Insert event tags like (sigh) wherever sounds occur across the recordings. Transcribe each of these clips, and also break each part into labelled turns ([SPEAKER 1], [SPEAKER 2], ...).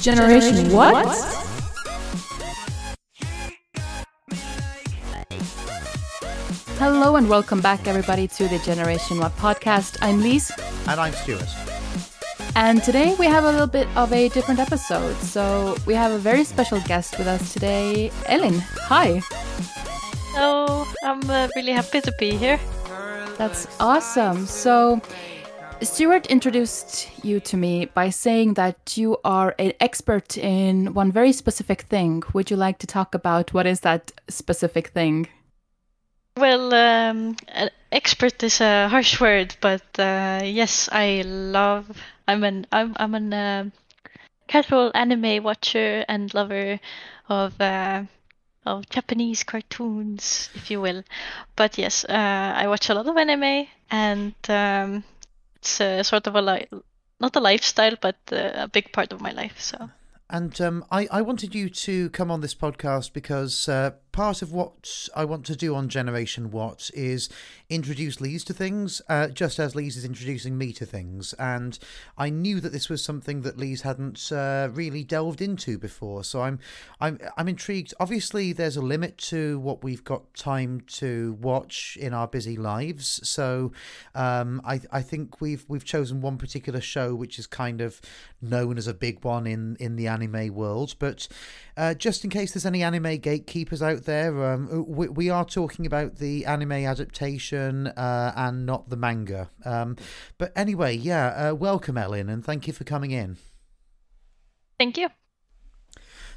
[SPEAKER 1] Generation what? Hello and welcome back, everybody, to the Generation What podcast. I'm Liis,
[SPEAKER 2] And I'm Stuart.
[SPEAKER 1] and today we have a little bit of a different episode. So we have a very special guest with us today, Elin. Hi.
[SPEAKER 3] Hello, I'm uh, really happy to be here.
[SPEAKER 1] That's awesome. So, Stuart introduced you to me by saying that you are an expert in one very specific thing. Would you like to talk about what is that specific thing?
[SPEAKER 3] Well, um, expert is a harsh word, but uh, yes, I love. I'm an I'm I'm an um casual anime watcher and lover of uh, of Japanese cartoons, if you will. But yes, uh, I watch a lot of anime, and um, it's uh, sort of a li- not a lifestyle, but uh, a big part of my life. So.
[SPEAKER 2] And um, I, I wanted you to come on this podcast because uh, part of what I want to do on Generation What is introduce Liis to things, uh, just as Liis is introducing me to things. And I knew that this was something that Liis hadn't uh, really delved into before, so I'm I'm I'm intrigued. Obviously, there's a limit to what we've got time to watch in our busy lives, so um, I I think we've we've chosen one particular show which is kind of known as a big one in in the anime world, but. Uh, just in case there's any anime gatekeepers out there, um, we, we are talking about the anime adaptation uh, and not the manga. Um, but anyway, yeah, uh, welcome, Elin, and thank you for coming in.
[SPEAKER 3] Thank you.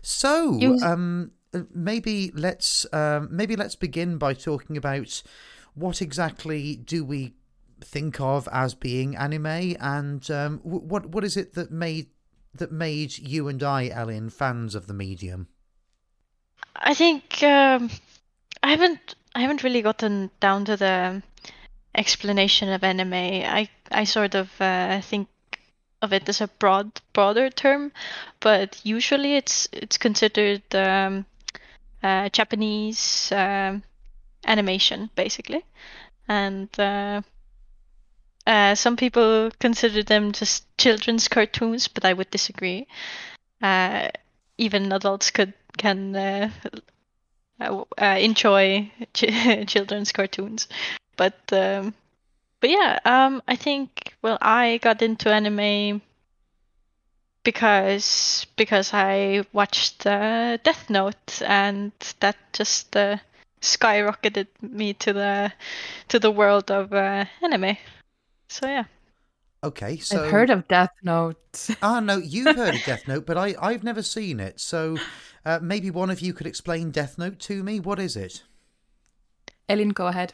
[SPEAKER 2] So, um, uh, maybe let's um, maybe let's begin by talking about what exactly do we think of as being anime, and um, what what is it that made that made you and I, Elin, fans of the medium?
[SPEAKER 3] I think um, I haven't I haven't really gotten down to the explanation of anime. I I sort of uh, think of it as a broad broader term, but usually it's it's considered um, uh, Japanese um, animation basically, and uh, uh, some people consider them just children's cartoons, but I would disagree. Uh, even adults could can uh, uh, uh, enjoy (laughs) ch- children's cartoons, but um, but yeah, um, I think well, I got into anime because because I watched uh, Death Note, and that just uh, skyrocketed me to the to the world of uh, anime. So yeah.
[SPEAKER 2] Okay, so
[SPEAKER 1] I've heard of Death Note.
[SPEAKER 2] Ah, (laughs) no, you've heard of Death Note, but I, I've never seen it. So uh, maybe one of you could explain Death Note to me. What is it?
[SPEAKER 1] Elin, go ahead.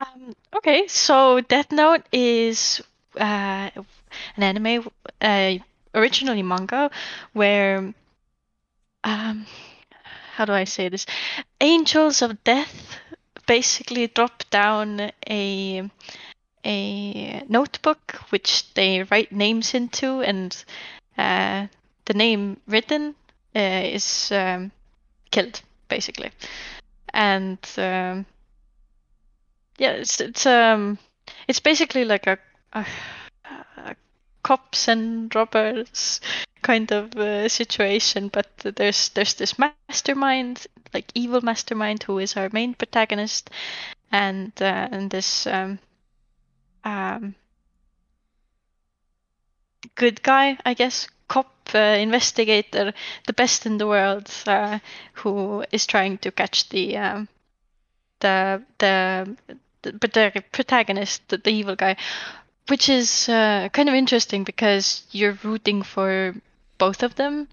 [SPEAKER 3] Um, okay, so Death Note is uh, an anime, uh, originally manga, where um, how do I say this? Angels of Death basically drop down a a notebook which they write names into, and uh, the name written uh, is um, killed basically, and um, yeah, it's it's um it's basically like a, a, a cops and robbers kind of uh, situation, but there's there's this mastermind, like evil mastermind, who is our main protagonist, and uh, and this um um good guy, I guess, cop uh, investigator, the best in the world, uh, who is trying to catch the um the the but the protagonist, the, the evil guy, which is uh, kind of interesting because you're rooting for both of them,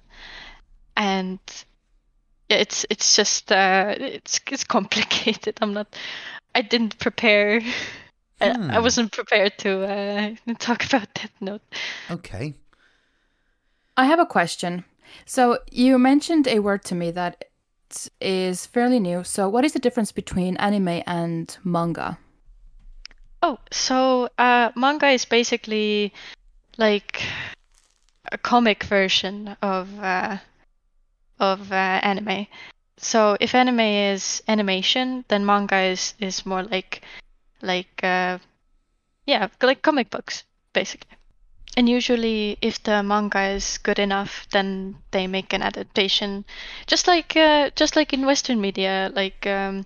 [SPEAKER 3] and it's it's just uh, it's it's complicated. (laughs) I'm not, I didn't prepare. (laughs) I, I
[SPEAKER 2] Hmm.
[SPEAKER 3] wasn't prepared to uh, (laughs) talk about Death Note.
[SPEAKER 2] Okay.
[SPEAKER 1] I have a question. So you mentioned a word to me that is fairly new. So what is the difference between anime and manga?
[SPEAKER 3] Oh, so uh, manga is basically like a comic version of uh, of uh, anime. So if anime is animation, then manga is is more like like uh, yeah, like comic books basically. and usually, if the manga is good enough, then they make an adaptation. Just like uh, just like in Western media, like um,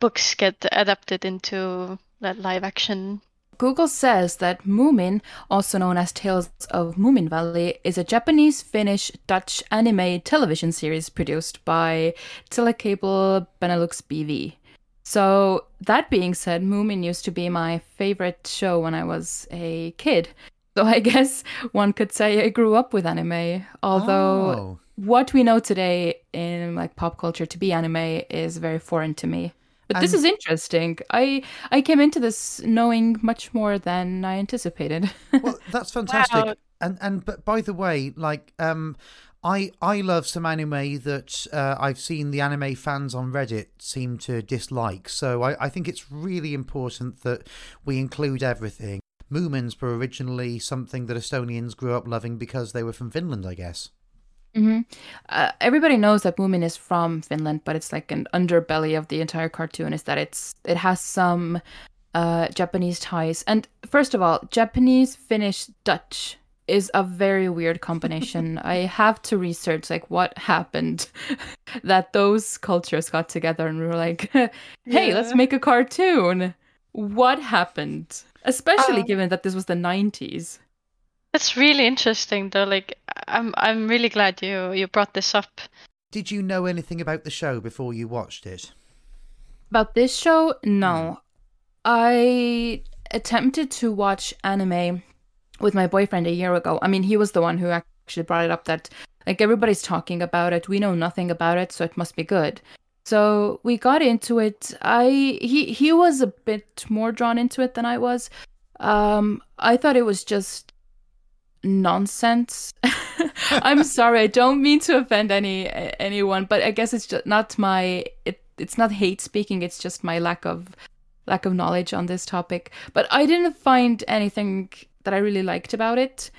[SPEAKER 3] books get adapted into live action.
[SPEAKER 1] Google says that Moomin, also known as Tales of Moomin Valley, is a Japanese, Finnish, Dutch anime television series produced by Telecable Benelux BV. So, that being said, Moomin used to be my favorite show when I was a kid. (laughs) So I guess one could say I grew up with anime, although oh. what we know today in like pop culture to be anime is very foreign to me. But and this is interesting. I I came into this knowing much more than I anticipated. (laughs)
[SPEAKER 2] well, that's fantastic. Wow. And and but by the way, like um I I love some anime that uh, I've seen the anime fans on Reddit seem to dislike. So I, I think it's really important that we include everything. Moomins were originally something that Estonians grew up loving because they were from Finland, I guess.
[SPEAKER 1] Mm-hmm. Uh, everybody knows that Moomin is from Finland, but it's like an underbelly of the entire cartoon is that it's it has some uh, Japanese ties. And first of all, Japanese, Finnish, Dutch is a very weird combination. (laughs) I have to research like what happened (laughs) that those cultures got together and we were like, (laughs) "Hey, yeah. let's make a cartoon." What happened? especially um, given that this was the 90s.
[SPEAKER 3] That's really interesting though. Like I'm I'm really glad you you brought this up.
[SPEAKER 2] Did you know anything about the show before you watched it?
[SPEAKER 1] About this show? No. Mm. I attempted to watch anime with my boyfriend a year ago. I mean, he was the one who actually brought it up that like everybody's talking about it. We know nothing about it, so it must be good. So we got into it. I he he was a bit more drawn into it than I was. Um, I thought it was just nonsense. (laughs) I'm sorry, I don't mean to offend any anyone, but I guess it's just not my it, it's not hate speaking, it's just my lack of lack of knowledge on this topic. But I didn't find anything that I really liked about it.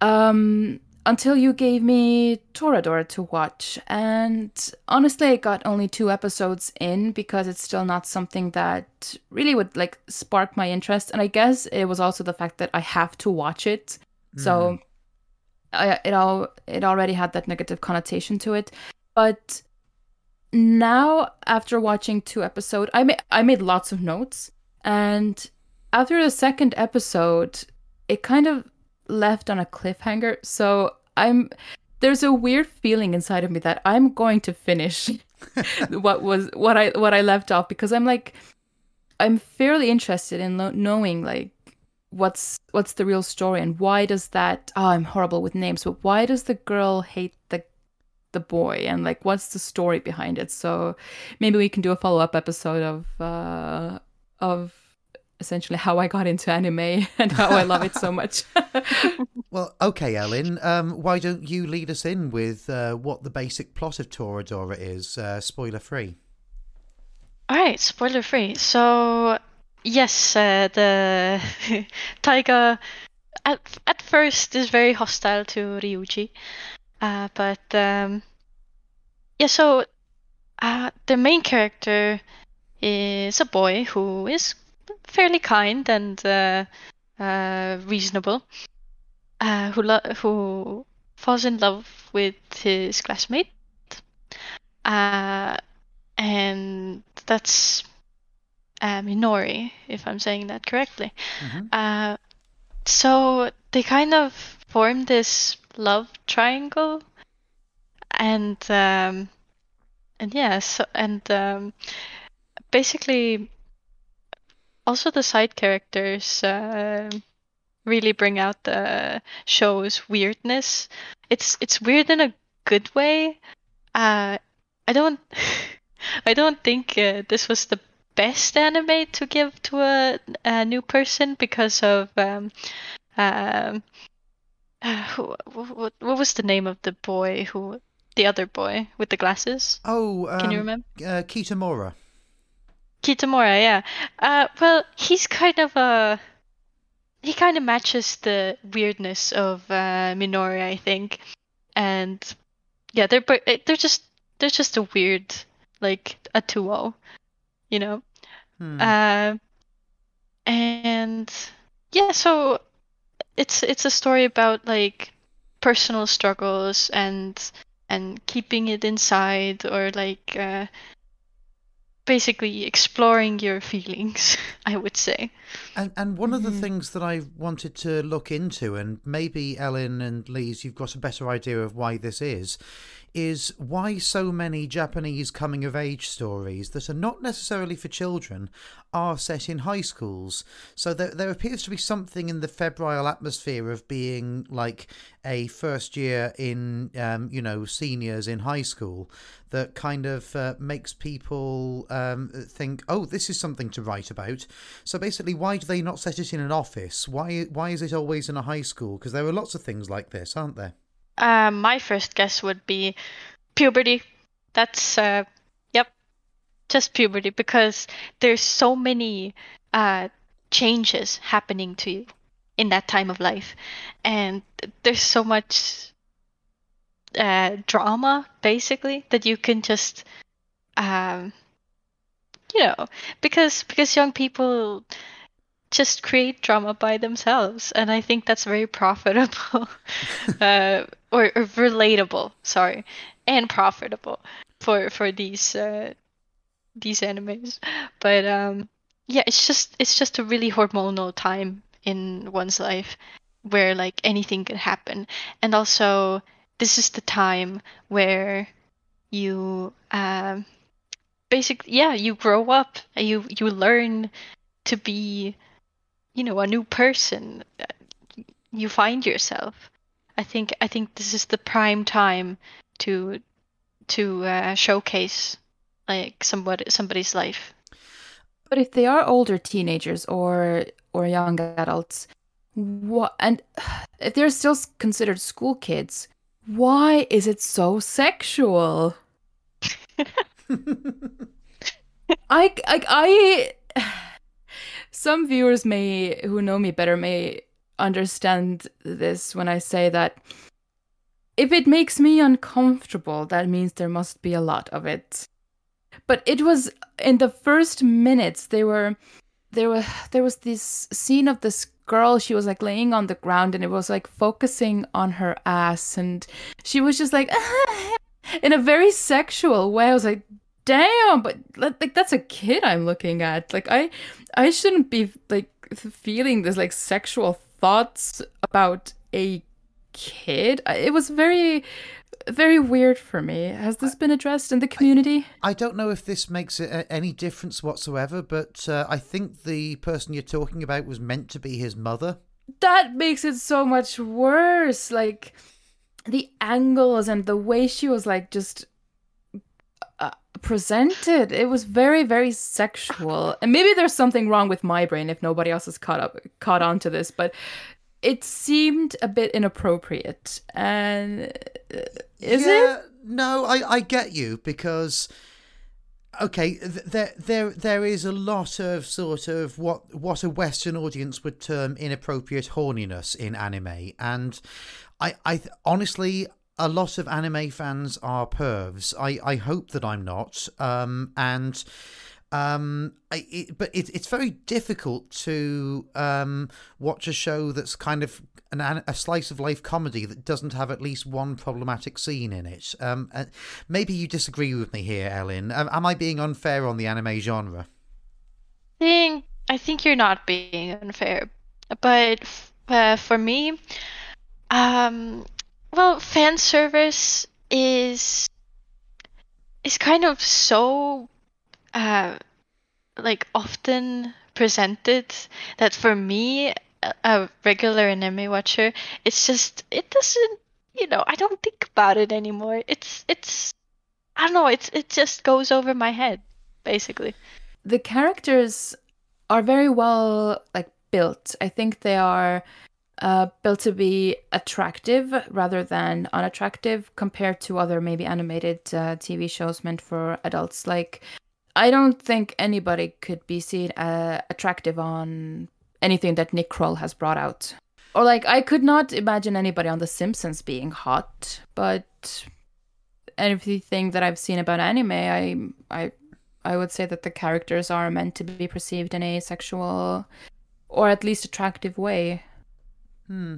[SPEAKER 1] Um until you gave me Toradora to watch. And honestly, I got only two episodes in because it's still not something that really would like spark my interest. And I guess it was also the fact that I have to watch it. Mm. So I, it all it already had that negative connotation to it. But now after watching two episodes, I made I made lots of notes. And after the second episode, it kind of left on a cliffhanger. So I'm there's a weird feeling inside of me that I'm going to finish (laughs) what was what I what I left off because I'm like I'm fairly interested in lo- knowing like what's what's the real story and why does that oh I'm horrible with names but why does the girl hate the the boy and like what's the story behind it so maybe we can do a follow-up episode of uh of essentially how I got into anime (laughs) and how I love it so much. (laughs)
[SPEAKER 2] well, okay, Elin, um, why don't you lead us in with uh, what the basic plot of Toradora is, uh, spoiler free?
[SPEAKER 3] All right, spoiler free. So, yes, uh, the (laughs) Taiga at, at first is very hostile to Ryuji, uh, but um, yeah, so uh, the main character is a boy who is fairly kind and uh, uh, reasonable, uh, who lo- who falls in love with his classmate, uh, and that's Minori, if I'm saying that correctly. Mm-hmm. Uh, so they kind of form this love triangle, and um, and yeah, so and um, basically also the side characters uh, really bring out the show's weirdness. It's it's weird in a good way. Uh, I don't (laughs) I don't think uh, this was the best anime to give to a, a new person because of um, um, uh, (sighs) who, what, what was the name of the boy who the other boy with the glasses?
[SPEAKER 2] Oh,
[SPEAKER 3] um, can you um, remember?
[SPEAKER 2] Uh, Kitamura.
[SPEAKER 3] Kitamura, yeah. Uh, well, he's kind of a. He kind of matches the weirdness of uh, Minori, I think, and yeah, they're eh, they're just they're just a weird like a duo, you know. Hmm. Uh, and yeah, so it's it's a story about like personal struggles and and keeping it inside or like uh, basically exploring your feelings (laughs) i would say
[SPEAKER 2] And and one of the
[SPEAKER 1] Mhm.
[SPEAKER 2] things that I wanted to look into, and maybe Elin and Liis, you've got a better idea of why this is, is why so many Japanese coming of age stories that are not necessarily for children are set in high schools. So there there appears to be something in the febrile atmosphere of being like a first year in um, you know seniors in high school that kind of uh, makes people um, think, oh, this is something to write about. So basically, why do they not set it in an office? Why why is it always in a high school? Because there are lots of things like this, aren't there?
[SPEAKER 3] Um, my first guess would be puberty. That's uh, yep just puberty because there's so many uh, changes happening to you in that time of life. And there's so much uh, drama basically that you can just um, you know because because young people just create drama by themselves. And i think that's very profitable. (laughs) Uh, or, or relatable sorry and profitable for for these uh, these animes. But um yeah it's just it's just a really hormonal time in one's life where like anything can happen. And also this is the time where you um basically yeah you grow up you you learn to be you know a new person. You find yourself i think i think this is the prime time to to uh, showcase like somebody somebody's life
[SPEAKER 1] But if they are older teenagers or or young adults, what and if they're still considered school kids, why is it so sexual? (laughs) I I, I (sighs) some viewers may who know me better may understand this when I say that if it makes me uncomfortable, that means there must be a lot of it. But it was in the first minutes they were there were there was this scene of this girl she was like laying on the ground and it was like focusing on her ass and she was just like (laughs) in a very sexual way i was like damn but like like, that's a kid i'm looking at like i i shouldn't be like feeling this like sexual thoughts about a kid. It was very very weird for me. Has this been addressed in the community?
[SPEAKER 2] I don't know if this makes any difference whatsoever, but uh, I think the person you're talking about was meant to be his mother.
[SPEAKER 1] that makes it so much worse. Like the angles and the way she was like just uh, presented. It was very very sexual. And maybe there's something wrong with my brain if nobody else has caught up caught on to this but it seemed a bit inappropriate. And uh, is
[SPEAKER 2] yeah,
[SPEAKER 1] it
[SPEAKER 2] No, I, I get you because okay, th- there there there is a lot of sort of what what a Western audience would term inappropriate horniness in anime, and I I honestly. A lot of anime fans are pervs. I, I hope that I'm not. Um, and um, I, it, but it, it's very difficult to um, watch a show that's kind of an, a slice of life comedy that doesn't have at least one problematic scene in it. Um, uh, maybe you disagree with me here, Elin. Am, am I being unfair on the anime genre?
[SPEAKER 3] think I think you're not being unfair, but uh, for me, um, well, fan service is is kind of so uh like often presented that for me, a, a regular anime watcher, it's just it doesn't you know I don't think about it anymore. It's it's I don't know. It's it just goes over my head basically.
[SPEAKER 1] the characters are very well like built. I think they are uh, built to be attractive rather than unattractive compared to other maybe animated uh, TV shows meant for adults. Like, I don't think anybody could be seen uh, attractive on anything that Nick Kroll has brought out. Or like, I could not imagine anybody on The Simpsons being hot, but everything that I've seen about anime, I I I would say that the characters are meant to be perceived in a sexual or at least attractive way.
[SPEAKER 2] Hmm.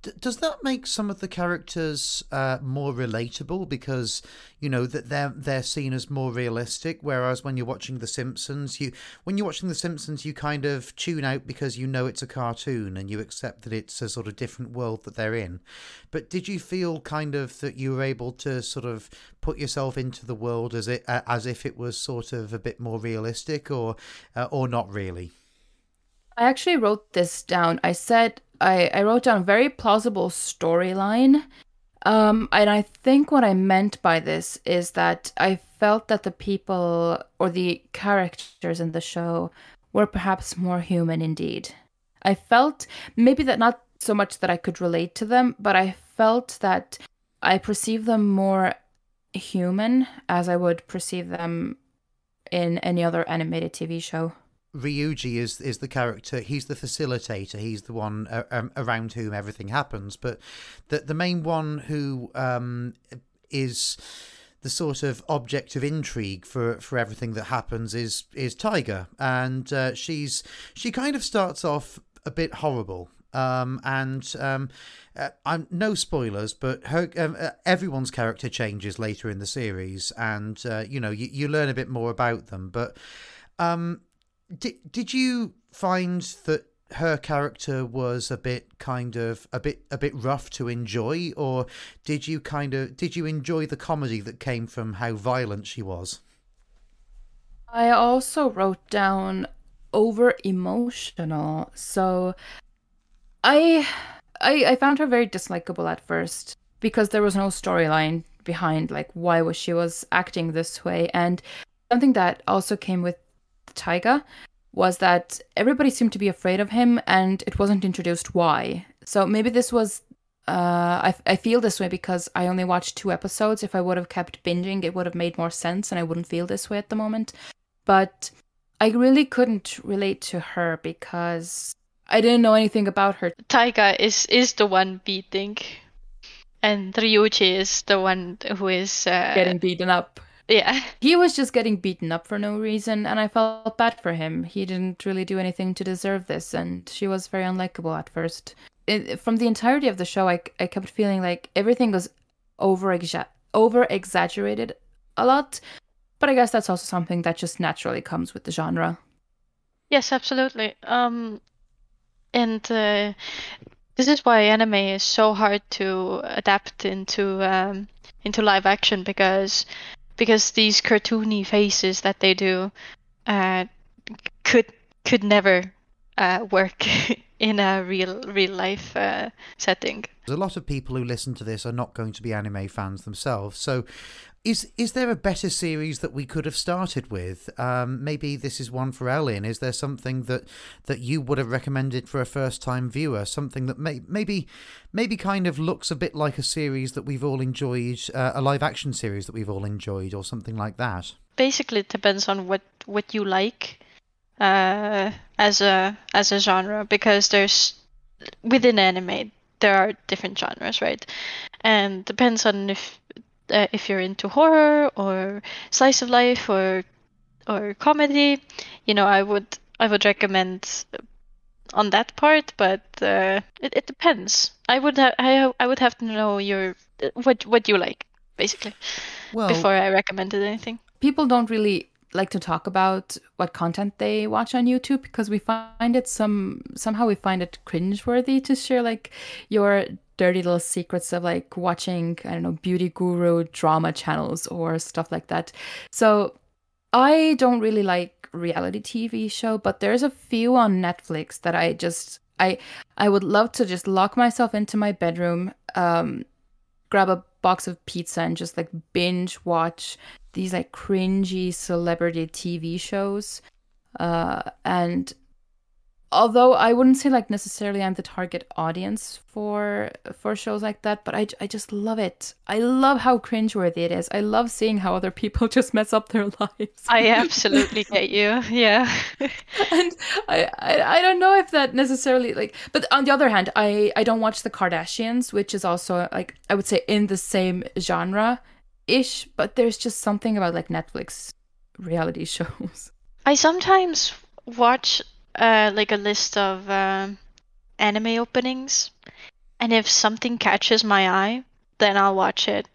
[SPEAKER 2] D- does that make some of the characters uh, more relatable because you know that they're they're seen as more realistic? Whereas when you're watching The Simpsons, you when you're watching The Simpsons, you kind of tune out because you know it's a cartoon and you accept that it's a sort of different world that they're in. But did you feel kind of that you were able to sort of put yourself into the world as it as if it was sort of a bit more realistic, or uh, or not really?
[SPEAKER 1] I actually wrote this down. I said I, I wrote down a very plausible storyline. Um, and I think what I meant by this is that I felt that the people or the characters in the show were perhaps more human indeed. I felt maybe that not so much that I could relate to them, but I felt that I perceived them more human as I would perceive them in any other animated TV show.
[SPEAKER 2] Ryuji is is the character. He's the facilitator. He's the one uh, um, around whom everything happens. But the the main one who um, is the sort of object of intrigue for, for everything that happens is is Taiga, and uh, she's she kind of starts off a bit horrible. Um, and um, uh, I'm no spoilers, but her um, uh, everyone's character changes later in the series, and uh, you know you, you learn a bit more about them. But um, did did you find that her character was a bit kind of a bit a bit rough to enjoy? Or did you kind of did you enjoy the comedy that came from how violent she was?
[SPEAKER 1] I also wrote down over emotional so I, I i found her very dislikable at first because there was no storyline behind like why was she was acting this way. And something that also came with Taiga was that everybody seemed to be afraid of him and it wasn't introduced why. So maybe this was. Uh, I, I feel this way because I only watched two episodes. If I would have kept binging, it would have made more sense and I wouldn't feel this way at the moment. But I really couldn't relate to her because I didn't know anything about her.
[SPEAKER 3] Taiga is, is the one beating, and Ryuji is the one who is uh,
[SPEAKER 1] getting beaten up.
[SPEAKER 3] Yeah.
[SPEAKER 1] He was just getting beaten up for no reason, and I felt bad for him. He didn't really do anything to deserve this, and she was very unlikable at first. It, from the entirety of the show, I, I kept feeling like everything was over over exaggerated a lot, but I guess that's also something that just naturally comes with the genre.
[SPEAKER 3] Yes, absolutely. Um, and uh, this is why anime is so hard to adapt into um, into live action because because these cartoony faces that they do uh, could could never uh, work (laughs) in a real real life uh, setting.
[SPEAKER 2] A lot of people who listen to this are not going to be anime fans themselves, so is is there a better series that we could have started with? Um, maybe this is one for Elin. Is there something that that you would have recommended for a first time viewer? Something that may, maybe maybe kind of looks a bit like a series that we've all enjoyed, uh, a live action series that we've all enjoyed, or something like that.
[SPEAKER 3] Basically, it depends on what what you like uh, as a as a genre because there's within anime there are different genres, right? And depends on if uh, if you're into horror or slice of life or or comedy, you know, I would I would recommend on that part, but uh, it, it depends. I would ha- I I would have to know your what what you like basically well, before I recommended anything.
[SPEAKER 1] People don't really like to talk about what content they watch on YouTube because we find it some somehow we find it cringeworthy to share like your dirty little secrets of like watching I don't know beauty guru drama channels or stuff like that. So I don't really like reality TV show, but there's a few on Netflix that I just I I would love to just lock myself into my bedroom, um, grab a box of pizza and just like binge watch these like cringy celebrity TV shows. Uh, and although I wouldn't say like necessarily I'm the target audience for for shows like that, but I, I just love it. I love how cringeworthy it is. I love seeing how other people (laughs) just mess up their lives.
[SPEAKER 3] I absolutely get you. Yeah. (laughs)
[SPEAKER 1] and I, I I don't know if that necessarily like but on the other hand, I I don't watch the Kardashians, which is also like I would say in the same genre ish, but there's just something about like Netflix reality (laughs) shows.
[SPEAKER 3] I sometimes watch uh, like a list of um, anime openings, and if something catches my eye, then I'll watch it.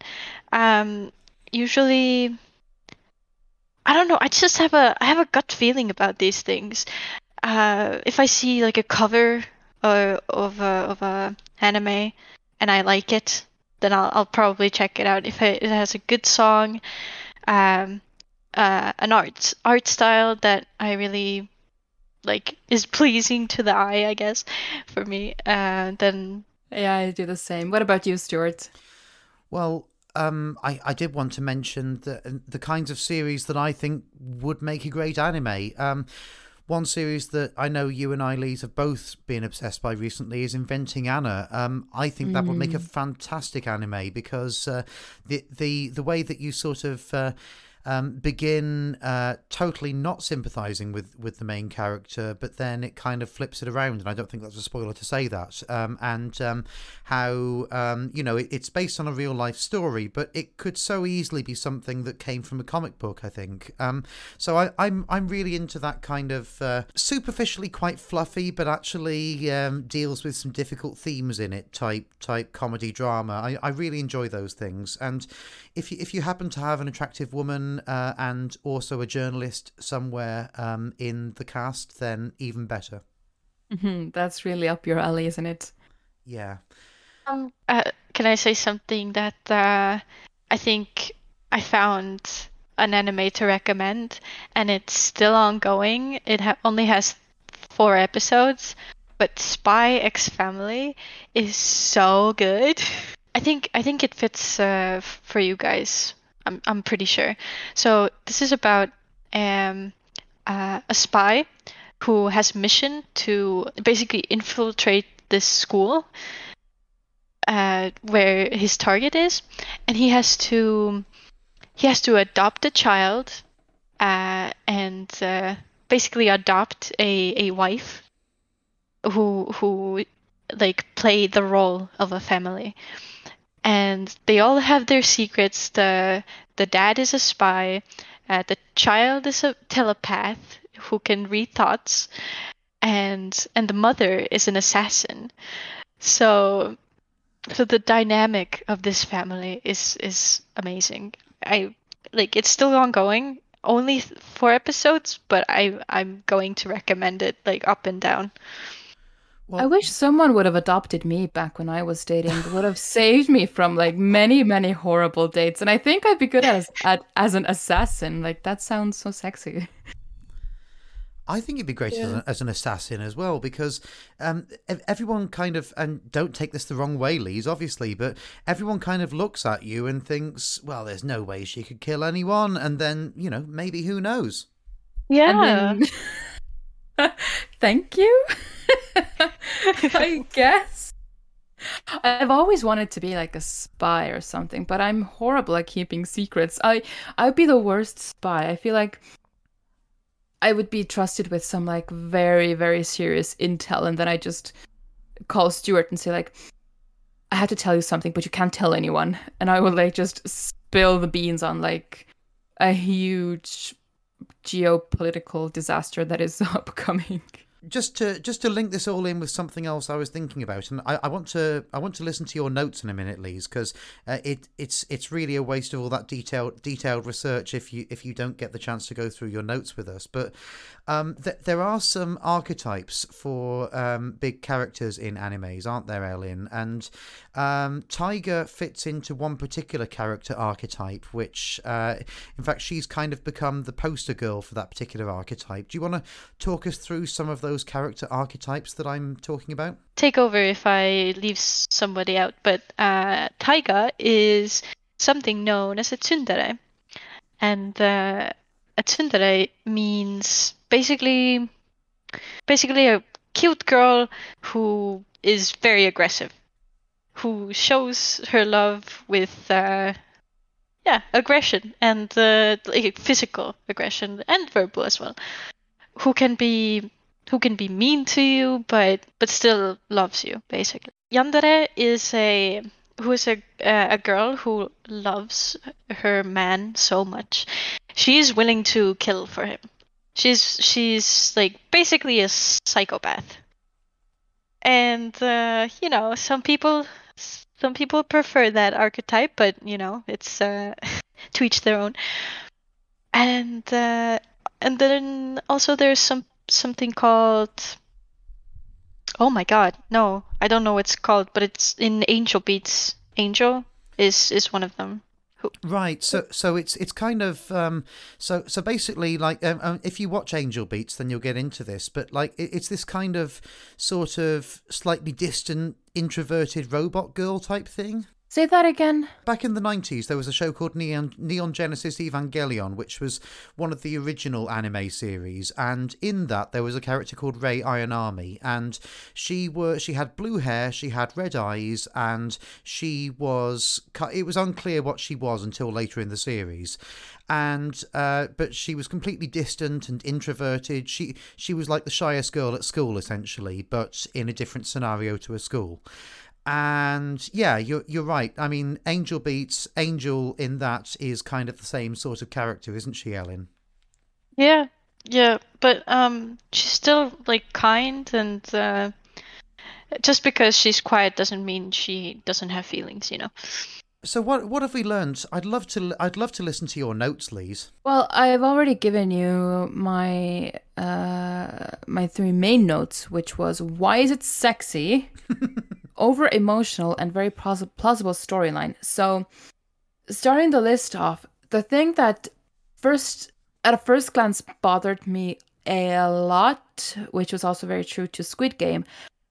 [SPEAKER 3] Um, usually, I don't know. I just have a I have a gut feeling about these things. Uh, if I see like a cover uh, of a of a anime and I like it, then I'll I'll probably check it out. If it, it has a good song, um, uh, an art art style that I really like is pleasing to the eye, I guess, for me, And then
[SPEAKER 1] Yeah, I do the same. What about you, Stuart?
[SPEAKER 2] Well, um, I, I did want to mention the the kinds of series that I think would make a great anime. Um, one series that I know you and I, Liis, have both been obsessed by recently is Inventing Anna. Um, I think that would make a fantastic anime because uh, the the the way that you sort of uh, um, begin uh, totally not sympathizing with, with the main character, but then it kind of flips it around. And I don't think that's a spoiler to say that. Um, and um, how, um, you know, it, it's based on a real life story, but it could so easily be something that came from a comic book, I think. Um, so I, I'm, I'm really into that kind of uh, superficially quite fluffy, but actually um, deals with some difficult themes in it type type comedy drama. I, I really enjoy those things. And if you, if you happen to have an attractive woman uh, and also a journalist somewhere um, in the cast, then even better.
[SPEAKER 1] Mhm, That's really up your alley, isn't it?
[SPEAKER 2] Yeah.
[SPEAKER 3] Um, uh, can I say something that uh, I think I found an anime to recommend, and it's still ongoing. It ha- only has four episodes, but Spy X Family is so good. (laughs) I think I think it fits uh, for you guys. I'm I'm pretty sure. So this is about um uh, a spy who has mission to basically infiltrate this school uh, where his target is, and he has to he has to adopt a child uh, and uh, basically adopt a, a wife who who like play the role of a family and they all have their secrets. The the dad is a spy. Uh, the child is a telepath who can read thoughts. And and the mother is an assassin. So so the dynamic of this family is is amazing. I like it's still ongoing only four episodes but i i'm going to recommend it like up and down
[SPEAKER 2] Well,
[SPEAKER 1] I wish someone would have adopted me back when I was dating. It would have (laughs) saved me from like many, many horrible dates. And I think I'd be good as at, as an assassin. Like that sounds so sexy.
[SPEAKER 2] I think you'd be great as, an, as an assassin as well because um, everyone kind of, and don't take this the wrong way, Liis, obviously, but everyone kind of looks at you and thinks, well, there's no way she could kill anyone. And then, you know, maybe who knows?
[SPEAKER 3] yeah
[SPEAKER 1] And then (laughs) (laughs) thank you. (laughs) I guess. I've always wanted to be like a spy or something, but I'm horrible at keeping secrets. I I'd be the worst spy. I feel like I would be trusted with some like very very serious intel and then I just call Stuart and say like I have to tell you something, but you can't tell anyone. And I will like just spill the beans on like a huge geopolitical disaster that is (laughs) upcoming.
[SPEAKER 2] just to just to link this all in with something else I was thinking about, and I, I want to I want to listen to your notes in a minute, Liis, because uh, it it's it's really a waste of all that detailed detailed research if you if you don't get the chance to go through your notes with us. But um, th- there are some archetypes for um, big characters in animes, aren't there, Elin? And um, Taiga fits into one particular character archetype, which uh, in fact she's kind of become the poster girl for that particular archetype. Do you want to talk us through some of those character archetypes that I'm talking about?
[SPEAKER 3] take over if I leave somebody out, but uh, Taiga is something known as a tsundere. And uh, a tsundere means basically basically a cute girl who is very aggressive, who shows her love with uh, yeah aggression and uh, like physical aggression and verbal as well, who can be who can be mean to you but but still loves you basically. Yandere is a who is a uh, a girl who loves her man so much. She's willing to kill for him. She's she's like basically a psychopath. and uh, you know, some people some people prefer that archetype, but you know, it's uh, (laughs) to each their own. And uh, and then also there's some something called oh my god no i don't know what it's called but it's in angel beats angel is is one of them
[SPEAKER 2] Right, so so it's it's kind of um, so so basically like um, um, if you watch Angel Beats, then you'll get into this. But like it, it's this kind of sort of slightly distant, introverted robot girl type thing.
[SPEAKER 1] Say that again.
[SPEAKER 2] Back in the 90s, there was a show called Neon, Neon Genesis Evangelion, which was one of the original anime series. And in that, there was a character called Rei Ayanami. And she were she had blue hair, she had red eyes, and she was. It was unclear what she was until later in the series. And uh, but she was completely distant and introverted. She she was like the shyest girl at school, essentially, but in a different scenario to a school and yeah, you're you're right. I mean, Angel Beats Angel in that is kind of the same sort of character, isn't she, Elin?
[SPEAKER 3] Yeah, yeah, but um, she's still like kind, and uh, just because she's quiet doesn't mean she doesn't have feelings, you know.
[SPEAKER 2] So what what have we learned? I'd love to I'd love to listen to your notes, Liis.
[SPEAKER 1] Well, I've already given you my uh my three main notes, which was why is it sexy? (laughs) over emotional and very plausible storyline. So, starting the list off, the thing that first, at a first glance, bothered me a lot, which was also very true to Squid Game,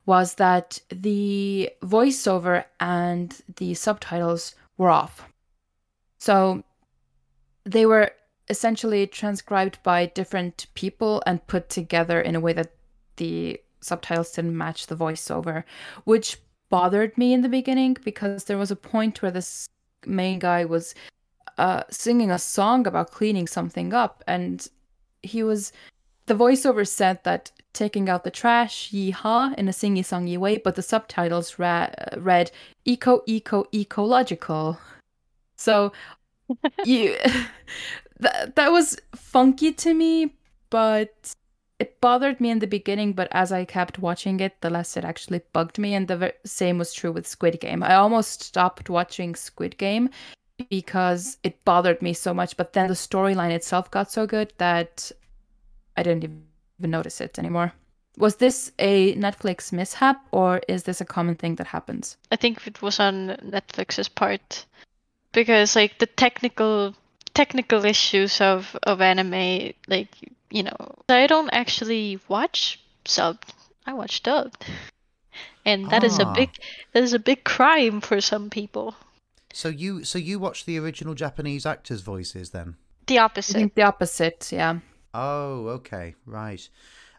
[SPEAKER 1] was that the voiceover and the subtitles were off. So, they were essentially transcribed by different people and put together in a way that the subtitles didn't match the voiceover, which bothered me in the beginning because there was a point where this main guy was uh, singing a song about cleaning something up, and he was the voiceover said that taking out the trash, yeehaw, in a singy songy way, but the subtitles ra- read eco, eco, ecological. So (laughs) you (laughs) that that was funky to me, but it bothered me in the beginning, but as I kept watching it, the less it actually bugged me. And the same was true with Squid Game. I almost stopped watching Squid Game because it bothered me so much. But then the storyline itself got so good that I didn't even notice it anymore. Was this a Netflix mishap or is this a common thing that happens?
[SPEAKER 3] I think it was on Netflix's part because like the technical technical issues of of anime like you know, I don't actually watch subbed. I watch dubbed, and that ah. is a ah. big that is a big crime for some people.
[SPEAKER 2] So you so you watch the original Japanese actors' voices then?
[SPEAKER 3] The opposite.
[SPEAKER 1] the opposite, yeah.
[SPEAKER 2] Oh, okay, right.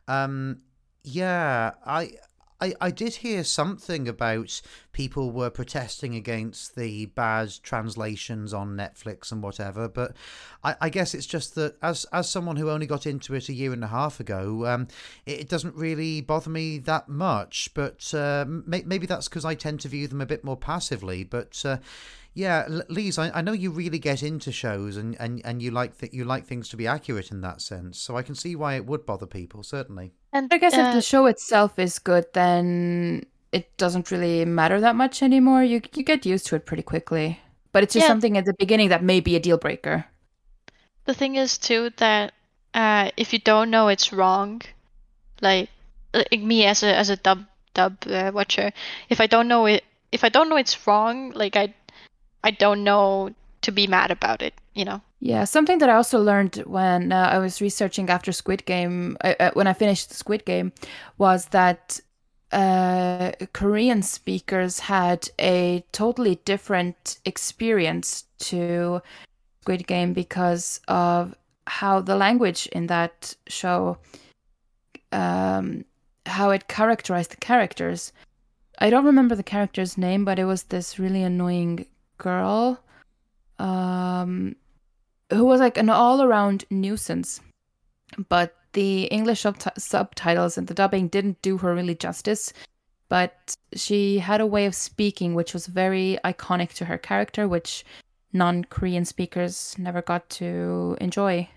[SPEAKER 2] Um, yeah, I I, I did hear something about people were protesting against the bad translations on Netflix and whatever, but I, I guess it's just that as as someone who only got into it a year and a half ago, um, it, it doesn't really bother me that much. But uh, may, maybe that's because I tend to view them a bit more passively. But uh, yeah, Liis, I, I know you really get into shows and, and, and you like that you like things to be accurate in that sense. So I can see why it would bother people, certainly.
[SPEAKER 1] And I guess uh, if the show itself is good, then it doesn't really matter that much anymore. You you get used to it pretty quickly. But it's just yeah. something at the beginning that may be a deal breaker.
[SPEAKER 3] The thing is too that uh, if you don't know it's wrong, like, like me as a as a dub dub uh, watcher, if I don't know it, if I don't know it's wrong, like I I don't know to be mad about it, you know.
[SPEAKER 1] Yeah, something that I also learned when uh, I was researching after Squid Game, uh, uh, when I finished Squid Game, was that uh, Korean speakers had a totally different experience to Squid Game because of how the language in that show, um, how it characterized the characters. I don't remember the character's name, but it was this really annoying girl. Um, who was like an all around nuisance. But the English sub- subtitles and the dubbing didn't do her really justice. But she had a way of speaking which was very iconic to her character, which non Korean speakers never got to enjoy.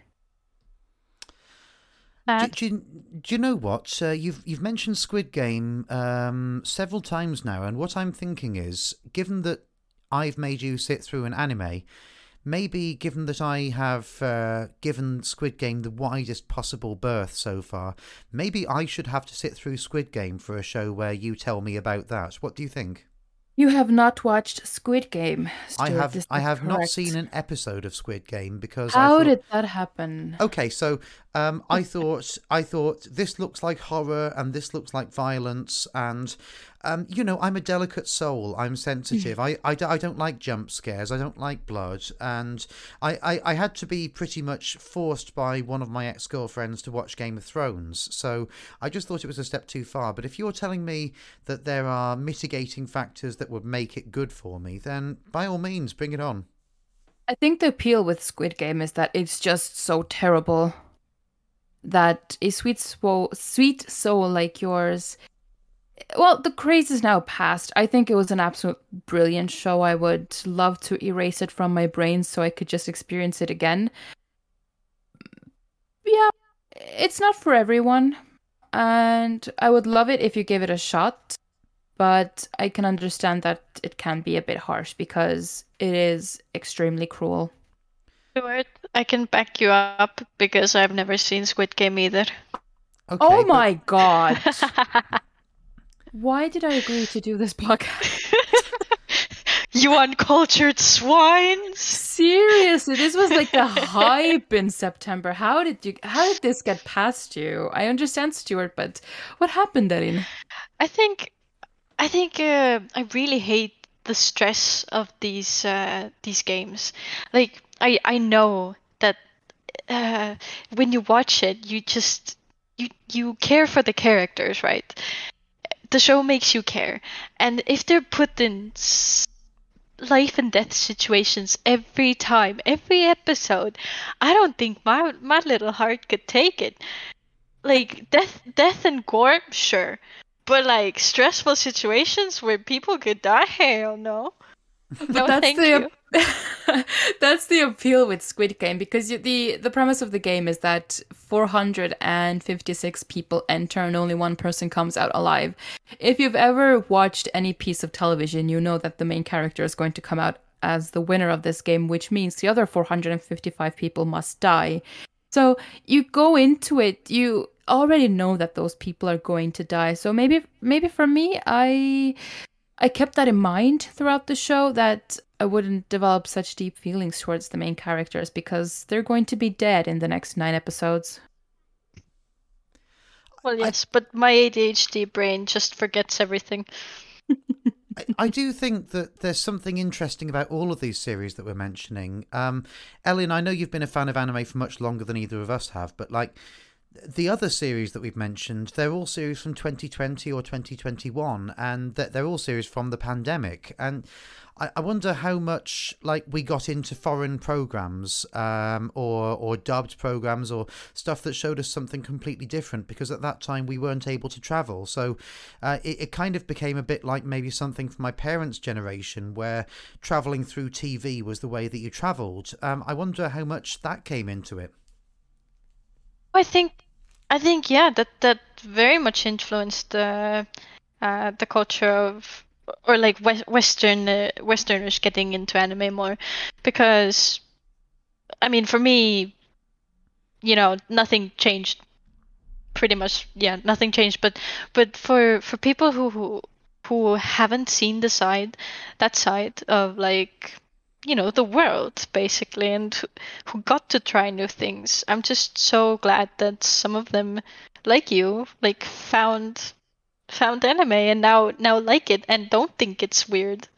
[SPEAKER 3] Sad.
[SPEAKER 2] Do, do, do you know what? Uh, you've you've mentioned Squid Game um, several times now, and what I'm thinking is, given that I've made you sit through an anime, maybe given that I have uh, given Squid Game the widest possible berth so far, maybe I should have to sit through Squid Game for a show where you tell me about that. What do you think?
[SPEAKER 1] You have not watched Squid Game.
[SPEAKER 2] I have I have not seen an episode of Squid Game because
[SPEAKER 1] How
[SPEAKER 2] thought,
[SPEAKER 1] did that happen?
[SPEAKER 2] Okay, so um, I thought I thought this looks like horror and this looks like violence and um, you know I'm a delicate soul. I'm sensitive. I I don't like jump scares. I don't like blood. And I, I, I had to be pretty much forced by one of my ex girlfriends to watch Game of Thrones. So I just thought it was a step too far. But if you're telling me that there are mitigating factors that would make it good for me, then by all means, bring it on.
[SPEAKER 1] I think the appeal with Squid Game is that it's just so terrible that a sweet soul, sweet soul like yours. Well, the craze is now past. I think it was an absolute brilliant show. I would love to erase it from my brain so I could just experience it again. Yeah, it's not for everyone, and I would love it if you gave it a shot. But I can understand that it can be a bit harsh because it is extremely cruel.
[SPEAKER 3] Stuart, I can back you up because I've never seen Squid Game either.
[SPEAKER 2] Okay,
[SPEAKER 1] oh
[SPEAKER 2] but-
[SPEAKER 1] my god. (laughs) Why did I agree to do this podcast? (laughs)
[SPEAKER 3] you uncultured swines!
[SPEAKER 1] Seriously, this was like the (laughs) hype in September. How did you how did this get past you? I understand Stuart, but what happened, Elin?
[SPEAKER 3] I think, I think uh, I really hate the stress of these uh, these games. Like I I know that uh, when you watch it, you just you you care for the characters, right? The show makes you care, and if they're put in life and death situations every time, every episode, I don't think my my little heart could take it. Like death, death and gore, sure, but like stressful situations where people could die, hell no. No,
[SPEAKER 1] that's the (laughs) that's the appeal with Squid Game because you, the the premise of the game is that 456 people enter and only one person comes out alive. If you've ever watched any piece of television, you know that the main character is going to come out as the winner of this game, which means the other 455 people must die. So you go into it, you already know that those people are going to die. So maybe maybe for me, I I kept that in mind throughout the show that I wouldn't develop such deep feelings towards the main characters because they're going to be dead in the next nine episodes.
[SPEAKER 3] Well, yes, but my ADHD brain just forgets everything.
[SPEAKER 2] I, I do think that there's something interesting about all of these series that we're mentioning. Um, Elin, I know you've been a fan of anime for much longer than either of us have, but like the other series that we've mentioned, they're all series from 2020 or 2021, and they're all series from the pandemic. And I, wonder how much like we got into foreign programs, um, or or dubbed programs, or stuff that showed us something completely different. Because at that time we weren't able to travel, so uh, it, it kind of became a bit like maybe something for my parents' generation, where traveling through TV was the way that you travelled. Um, I wonder how much that came into it.
[SPEAKER 3] I think, I think, yeah, that that very much influenced the uh, the culture of, or like West, Western uh, Westerners getting into anime more, because, I mean, for me, you know, nothing changed. Pretty much, yeah, nothing changed. But but for for people who who, who haven't seen the side, that side of like you know the world basically and who- got to try new things. I'm just so glad that some of them like you like found found anime and now now like it and don't think it's weird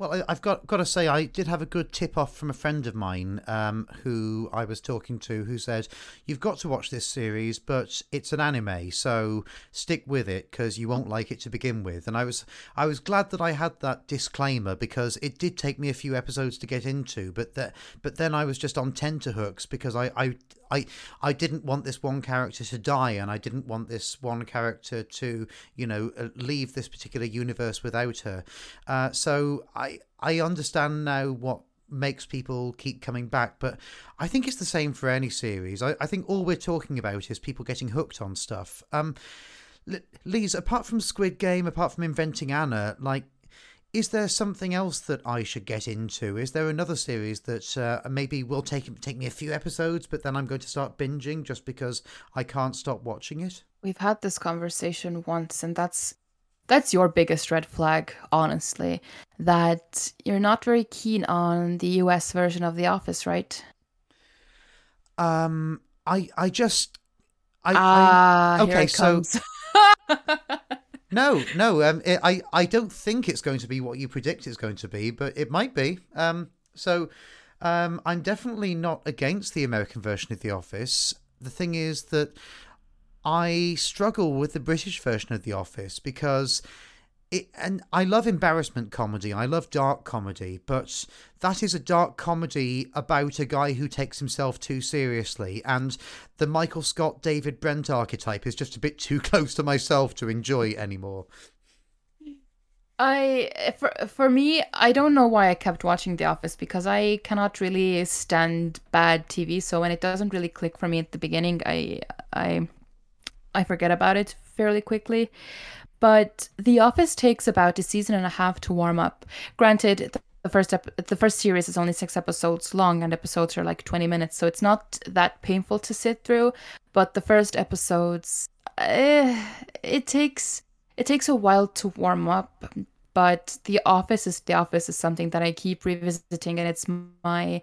[SPEAKER 2] Well, I, I've got got to say, I did have a good tip off from a friend of mine um, who I was talking to, who said, "You've got to watch this series, but it's an anime, so stick with it because you won't like it to begin with." And I was I was glad that I had that disclaimer because it did take me a few episodes to get into, but that but then I was just on tenterhooks because I I. I, I didn't want this one character to die, and I didn't want this one character to, you know, uh, leave this particular universe without her. Uh, so I I understand now what makes people keep coming back. But I think it's the same for any series. I, I think all we're talking about is people getting hooked on stuff. Um, Liis, apart from Squid Game, apart from Inventing Anna, like, is there something else that I should get into? Is there another series that uh, maybe will take take me a few episodes, but then I'm going to start binging just because I can't stop watching it?
[SPEAKER 1] We've had this conversation once, and that's that's your biggest red flag, honestly. That you're not very keen on the US version of The Office, right?
[SPEAKER 2] Um, I I just I,
[SPEAKER 1] ah, I okay, so (laughs)
[SPEAKER 2] no, no, um, it, I I don't think it's going to be what you predict it's going to be, but it might be. Um, so, um, I'm definitely not against the American version of The Office. The thing is that I struggle with the British version of The Office because it, and I love embarrassment comedy. I love dark comedy, but that is a dark comedy about a guy who takes himself too seriously. And the Michael Scott, David Brent archetype is just a bit (laughs) too close to myself to enjoy anymore.
[SPEAKER 1] I for for me, I don't know why I kept watching The Office because I cannot really stand bad TV. So when it doesn't really click for me at the beginning, I I I forget about it fairly quickly. But The Office takes about a season and a half to warm up. Granted, the first ep- the first series is only six episodes long, and episodes are like twenty minutes, so it's not that painful to sit through. But the first episodes, uh, it takes it takes a while to warm up. But The Office is The Office is something that I keep revisiting, and it's my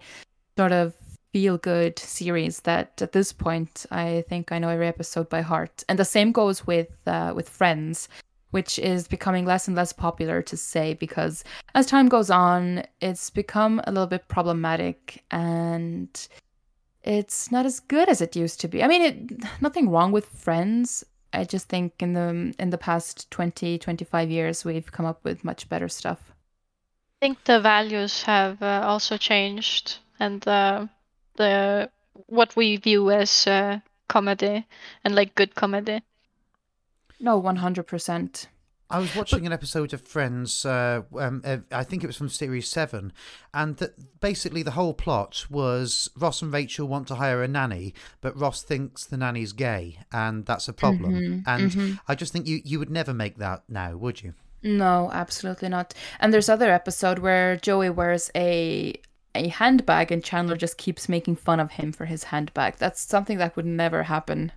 [SPEAKER 1] sort of feel good series that at this point I think I know every episode by heart. And the same goes with uh, with Friends, which is becoming less and less popular to say because as time goes on, it's become a little bit problematic and it's not as good as it used to be. I mean, it, nothing wrong with Friends. I just think in the in the past 20 25 years we've come up with much better stuff.
[SPEAKER 3] I think the values have uh, also changed and uh, the what we view as uh, comedy and like good comedy.
[SPEAKER 1] No, one hundred percent.
[SPEAKER 2] I was watching an episode of Friends. Uh, um, I think it was from series seven, and that basically the whole plot was Ross and Rachel want to hire a nanny, but Ross thinks the nanny's gay, and that's a problem. Mm-hmm, and mm-hmm. I just think you you would never make that now, would you?
[SPEAKER 1] No, absolutely not. And there's other episode where Joey wears a a handbag and Chandler just keeps making fun of him for his handbag. That's something that would never happen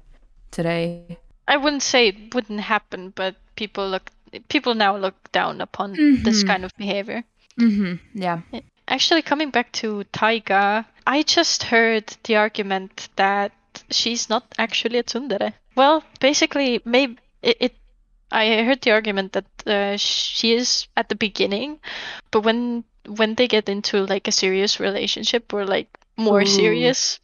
[SPEAKER 1] today.
[SPEAKER 3] I wouldn't say it wouldn't happen, but people look people now look down upon mm-hmm. this kind of behavior.
[SPEAKER 1] Mm-hmm. Yeah.
[SPEAKER 3] Actually, coming back to Taiga, I just heard the argument that she's not actually a tsundere. Well, basically, maybe it, it I heard the argument that uh, she is at the beginning, but when when they get into like a serious relationship or like more Ooh. serious,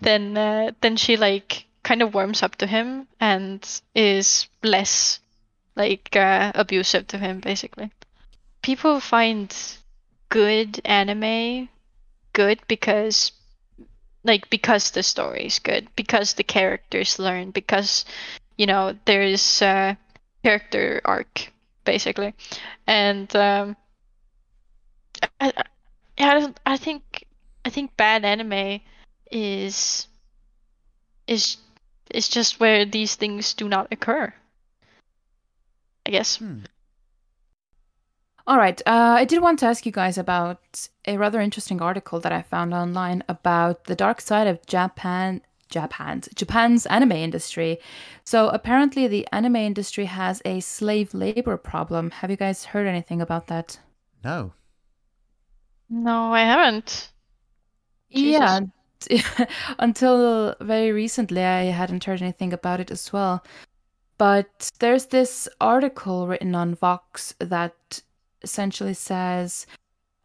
[SPEAKER 3] then uh, then she like kind of warms up to him and is less like uh, abusive to him basically. People find good anime good because like because the story is good, because the characters learn, because you know there's a character arc basically, and um, I, I, I think I think bad anime is is is just where these things do not occur. I guess. Hmm.
[SPEAKER 1] All right. Uh, I did want to ask you guys about a rather interesting article that I found online about the dark side of Japan. Japan's Japan's anime industry. So apparently, the anime industry has a slave labor problem. Have you guys heard anything about that?
[SPEAKER 2] No.
[SPEAKER 3] No, I haven't.
[SPEAKER 1] Jesus. Yeah, (laughs) until very recently, I hadn't heard anything about it as well. But there's this article written on Vox that essentially says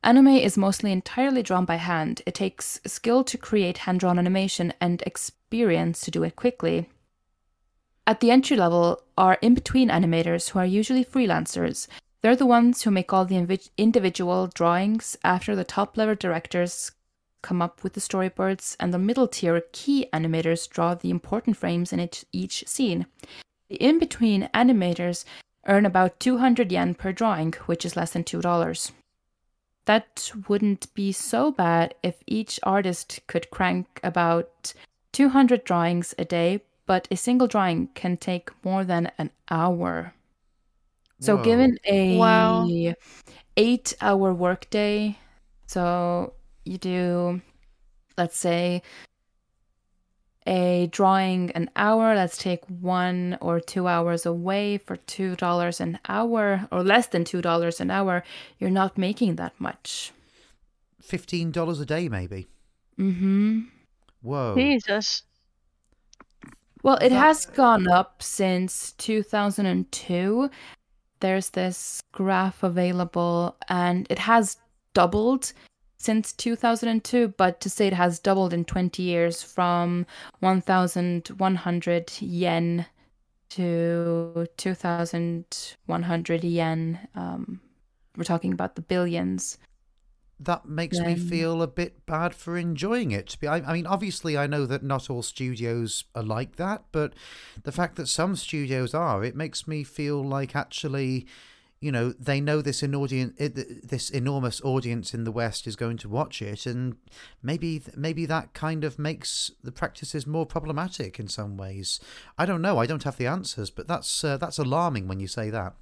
[SPEAKER 1] anime is mostly entirely drawn by hand. It takes skill to create hand drawn animation and experience to do it quickly. At the entry level are in between animators who are usually freelancers they're the ones who make all the individual drawings after the top level directors come up with the storyboards, and the middle tier key animators draw the important frames in each, each scene. The in between animators earn about 200 yen per drawing, which is less than $2. that wouldn't be so bad if each artist could crank about 200 drawings a day, but a single drawing can take more than an hour. So
[SPEAKER 2] Whoa.
[SPEAKER 1] given a
[SPEAKER 3] Wow.
[SPEAKER 1] 8-hour workday, so you do let's say a drawing an hour, let's take 1 or 2 hours away for $2 an hour or less than $2 an hour, you're not making that much.
[SPEAKER 2] Fifteen dollars a day, maybe.
[SPEAKER 1] Mm Mhm.
[SPEAKER 2] Whoa.
[SPEAKER 3] Jesus.
[SPEAKER 1] Well, it
[SPEAKER 2] That-
[SPEAKER 1] has gone up since 2002. There's this graph available, and it has doubled since 2002. But to say it has doubled in 20 years from 1,100 yen to 2,100 yen, um, we're talking about the billions.
[SPEAKER 2] that makes me feel a bit bad for enjoying it. I, I mean, obviously, I know that not all studios are like that, but the fact that some studios are, it makes me feel like actually, you know, they know this in audience, this enormous audience in the West is going to watch it, and maybe, maybe that kind of makes the practices more problematic in some ways. I don't know. I don't have the answers, but that's uh, that's alarming when you say that.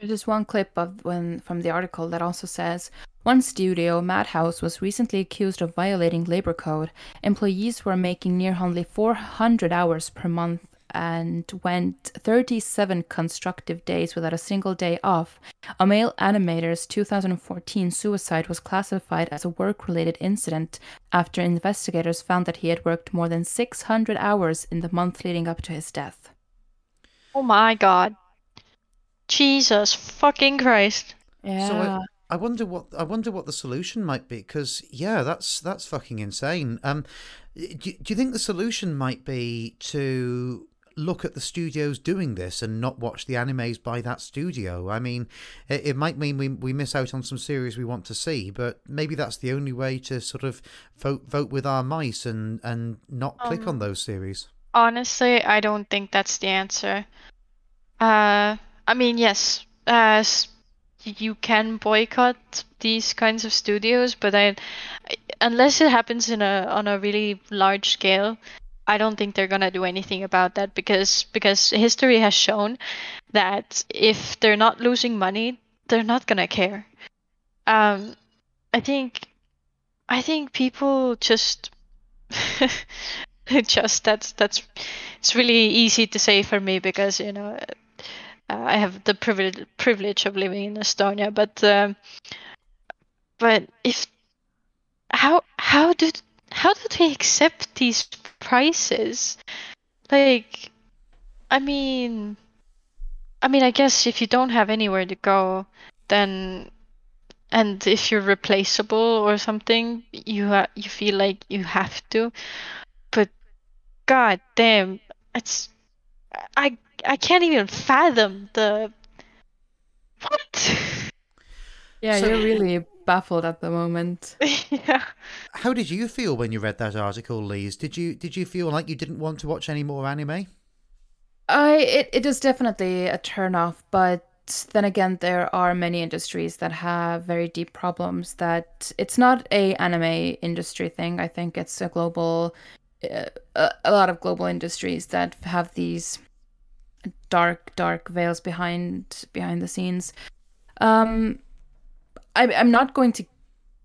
[SPEAKER 1] There's one clip of when from the article that also says one studio, Madhouse, was recently accused of violating labor code. Employees were making nearly 400 hours per month and went 37 constructive days without a single day off. A male animator's 2014 suicide was classified as a work-related incident after investigators found that he had worked more than 600 hours in the month leading up to his death.
[SPEAKER 3] Oh my god. Jesus fucking Christ.
[SPEAKER 1] Yeah.
[SPEAKER 2] So I, I wonder what I wonder what the solution might be because yeah, that's that's fucking insane. Um, do, do you think the solution might be to look at the studios doing this and not watch the animes by that studio? I mean, it, it might mean we we miss out on some series we want to see, but maybe that's the only way to sort of vote vote with our mice and and not click on
[SPEAKER 3] Um,
[SPEAKER 2] those series.
[SPEAKER 3] Honestly, I don't think that's the answer. Uh, I mean, yes, uh, you can boycott these kinds of studios, but I- unless it happens in a on a really large scale, I don't think they're gonna do anything about that because because history has shown that if they're not losing money, they're not gonna care. Um, I think, I think people just (laughs) just that's that's it's really easy to say for me because you know uh, I have the privilege privilege of living in Estonia, but um, but if how how do how do they accept these prices? Like, I mean, I mean, I guess if you don't have anywhere to go, then and if you're replaceable or something, you ha- you feel like you have to. But god damn, it's I I can't even fathom the what.
[SPEAKER 1] yeah,
[SPEAKER 2] So-
[SPEAKER 1] you're really baffled at the moment. (laughs)
[SPEAKER 3] yeah.
[SPEAKER 2] How did you feel when you read that article, Liis? Did you did you feel like you didn't want to watch any more anime?
[SPEAKER 1] I it, it is definitely a turn off, but then again, there are many industries that have very deep problems. That it's not a anime industry thing. I think it's a global, uh, a, a lot of global industries that have these dark, dark veils behind behind the scenes. Um, I, I'm not going to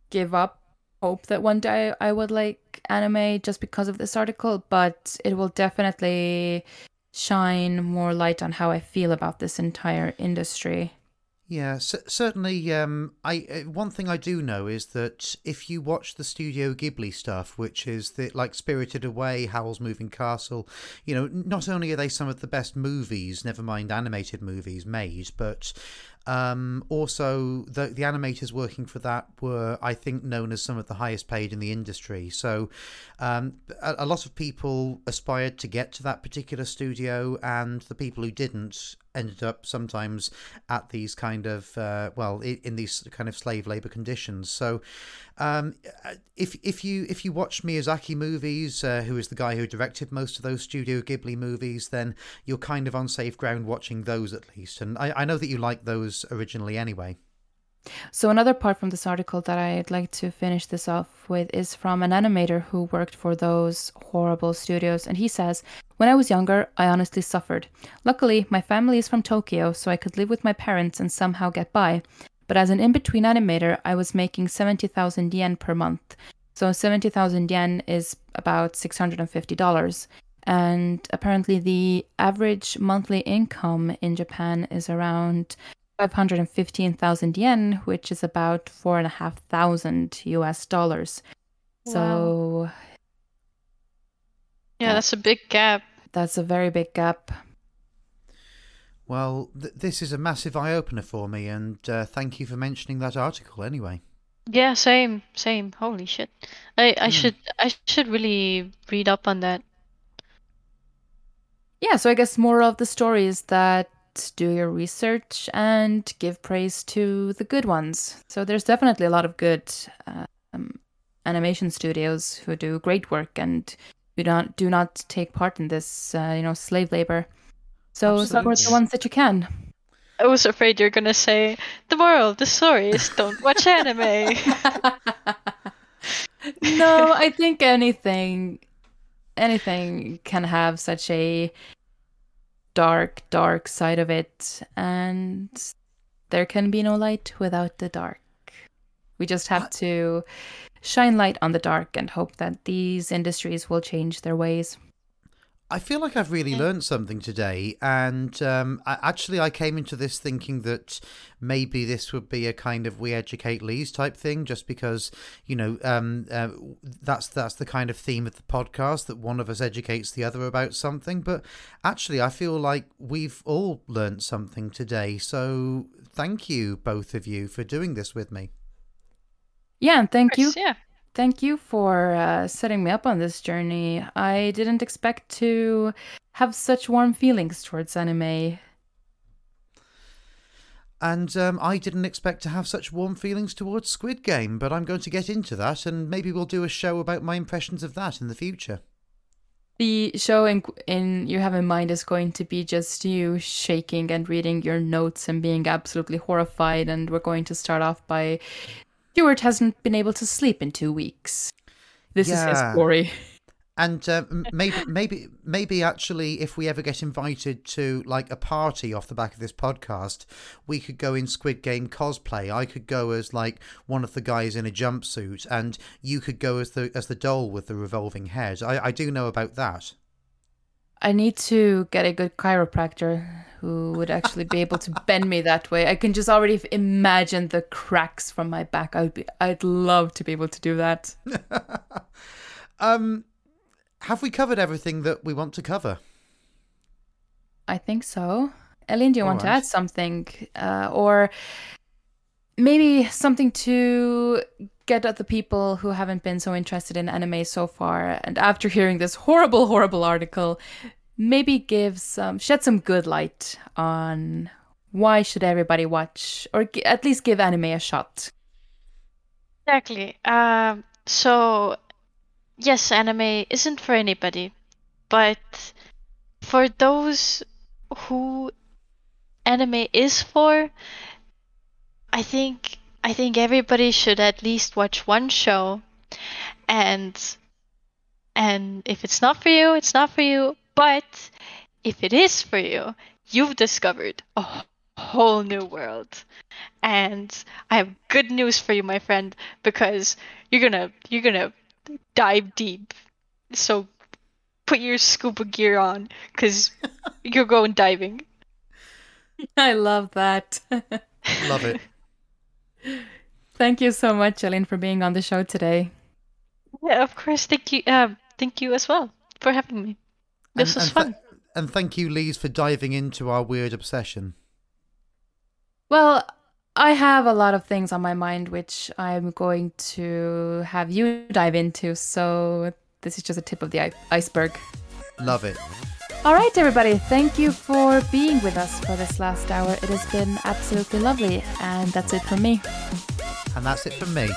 [SPEAKER 1] give up hope that one day I would like anime just because of this article, but it will definitely shine more light on how I feel about this entire industry.
[SPEAKER 2] Yeah, c- certainly. Um, I uh, one thing I do know is that if you watch the Studio Ghibli stuff, which is the like Spirited Away, Howl's Moving Castle, you know, not only are they some of the best movies, never mind animated movies made, but um, also the the animators working for that were, I think, known as some of the highest paid in the industry. So um, a, a lot of people aspired to get to that particular studio, and the people who didn't ended up sometimes at these kind of uh, well in these kind of slave labor conditions. So um, if if you if you watch Miyazaki movies uh, who is the guy who directed most of those Studio Ghibli movies then you're kind of on safe ground watching those at least. And I, I know that you like those originally anyway
[SPEAKER 1] So, another part from this article that I'd like to finish this off with is from an animator who worked for those horrible studios. And he says, When I was younger, I honestly suffered. Luckily, my family is from Tokyo, so I could live with my parents and somehow get by. But as an in between animator, I was making 70,000 yen per month. So, 70,000 yen is about $650. And apparently, the average monthly income in Japan is around 515,000 yen, which is about four and a half thousand US dollars. Wow. So,
[SPEAKER 3] Yeah,
[SPEAKER 1] That-
[SPEAKER 3] that's a big gap.
[SPEAKER 1] that's a very big gap.
[SPEAKER 2] Well, th- this is a massive eye opener for me, and uh, thank you for mentioning that article anyway.
[SPEAKER 3] Yeah, same, same. Holy shit. I I
[SPEAKER 2] Hmm.
[SPEAKER 3] should I should really read up on that.
[SPEAKER 1] Yeah, so I guess more of the story is that do your research and give praise to the good ones. So there's definitely a lot of good um, animation studios who do great work and who do not do not take part in this, uh, you know, slave labor. So support the ones that you can.
[SPEAKER 3] I was afraid you're gonna say the moral, the story is don't watch anime. (laughs)
[SPEAKER 1] no, I think anything anything can have such a dark, dark side of it, and there can be no light without the dark. We just have
[SPEAKER 2] What?
[SPEAKER 1] to shine light on the dark and hope that these industries will change their ways.
[SPEAKER 2] I feel like I've really learned something today, and um, I, actually, I came into this thinking that maybe this would be a kind of we educate Liis type thing, just because you know um, uh, that's that's the kind of theme of the podcast that one of us educates the other about something. But actually, I feel like we've all learned something today. So thank you, both of you, for doing this with me.
[SPEAKER 1] Yeah, and thank you
[SPEAKER 3] Yeah.
[SPEAKER 1] Thank you for uh, setting me up on this journey. I didn't expect to have such warm feelings towards anime.
[SPEAKER 2] And um, I didn't expect to have such warm feelings towards Squid Game, but I'm going to get into that, and maybe we'll do a show about my impressions of that in the future.
[SPEAKER 1] The show in, in you have in mind is going to be just you shaking and reading your notes and being absolutely horrified. And we're going to start off by Stuart hasn't been able to sleep in two weeks. This is
[SPEAKER 2] Yeah.
[SPEAKER 1] his story.
[SPEAKER 2] And uh, maybe, maybe, maybe actually, if we ever get invited to like a party off the back of this podcast, we could go in Squid Game cosplay. I could go as like one of the guys in a jumpsuit, and you could go as the as the doll with the revolving head. I, I do know about that.
[SPEAKER 1] I need to get a good chiropractor who would actually be able to bend me that way. I can just already imagine the cracks from my back. I'd be, I'd love to be able to do that. (laughs)
[SPEAKER 2] Um, have we covered everything that we want to cover?
[SPEAKER 1] I think so. Elin, do you want to add something, uh, or maybe something to get at the people who haven't been so interested in anime so far, and after hearing this horrible, horrible article, maybe give some shed some good light on why should everybody watch, or g- at least give anime a shot.
[SPEAKER 3] Exactly. Um, so, yes, anime isn't for anybody, but for those who anime is for, I think I think everybody should at least watch one show, and and if it's not for you, it's not for you. But if it is for you, you've discovered a whole new world. And I have good news for you, my friend, because you're gonna you're gonna dive deep. So put your scuba gear on, cause (laughs) you're going diving.
[SPEAKER 1] I love that.
[SPEAKER 2] Love it.
[SPEAKER 1] Thank you so much, Elin, for being on the show today.
[SPEAKER 3] Yeah, of course. Thank you. Uh, thank you as well for having me. This
[SPEAKER 2] and,
[SPEAKER 3] was
[SPEAKER 2] and
[SPEAKER 3] fun.
[SPEAKER 2] th- and thank you, Liis, for diving into our weird obsession.
[SPEAKER 1] Well, I have a lot of things on my mind which I'm going to have you dive into, so this is just a tip of the i- iceberg.
[SPEAKER 2] Love it.
[SPEAKER 1] All right, everybody, thank you for being with us for this last hour. It has been absolutely lovely, and that's it from me.
[SPEAKER 2] And that's it from me.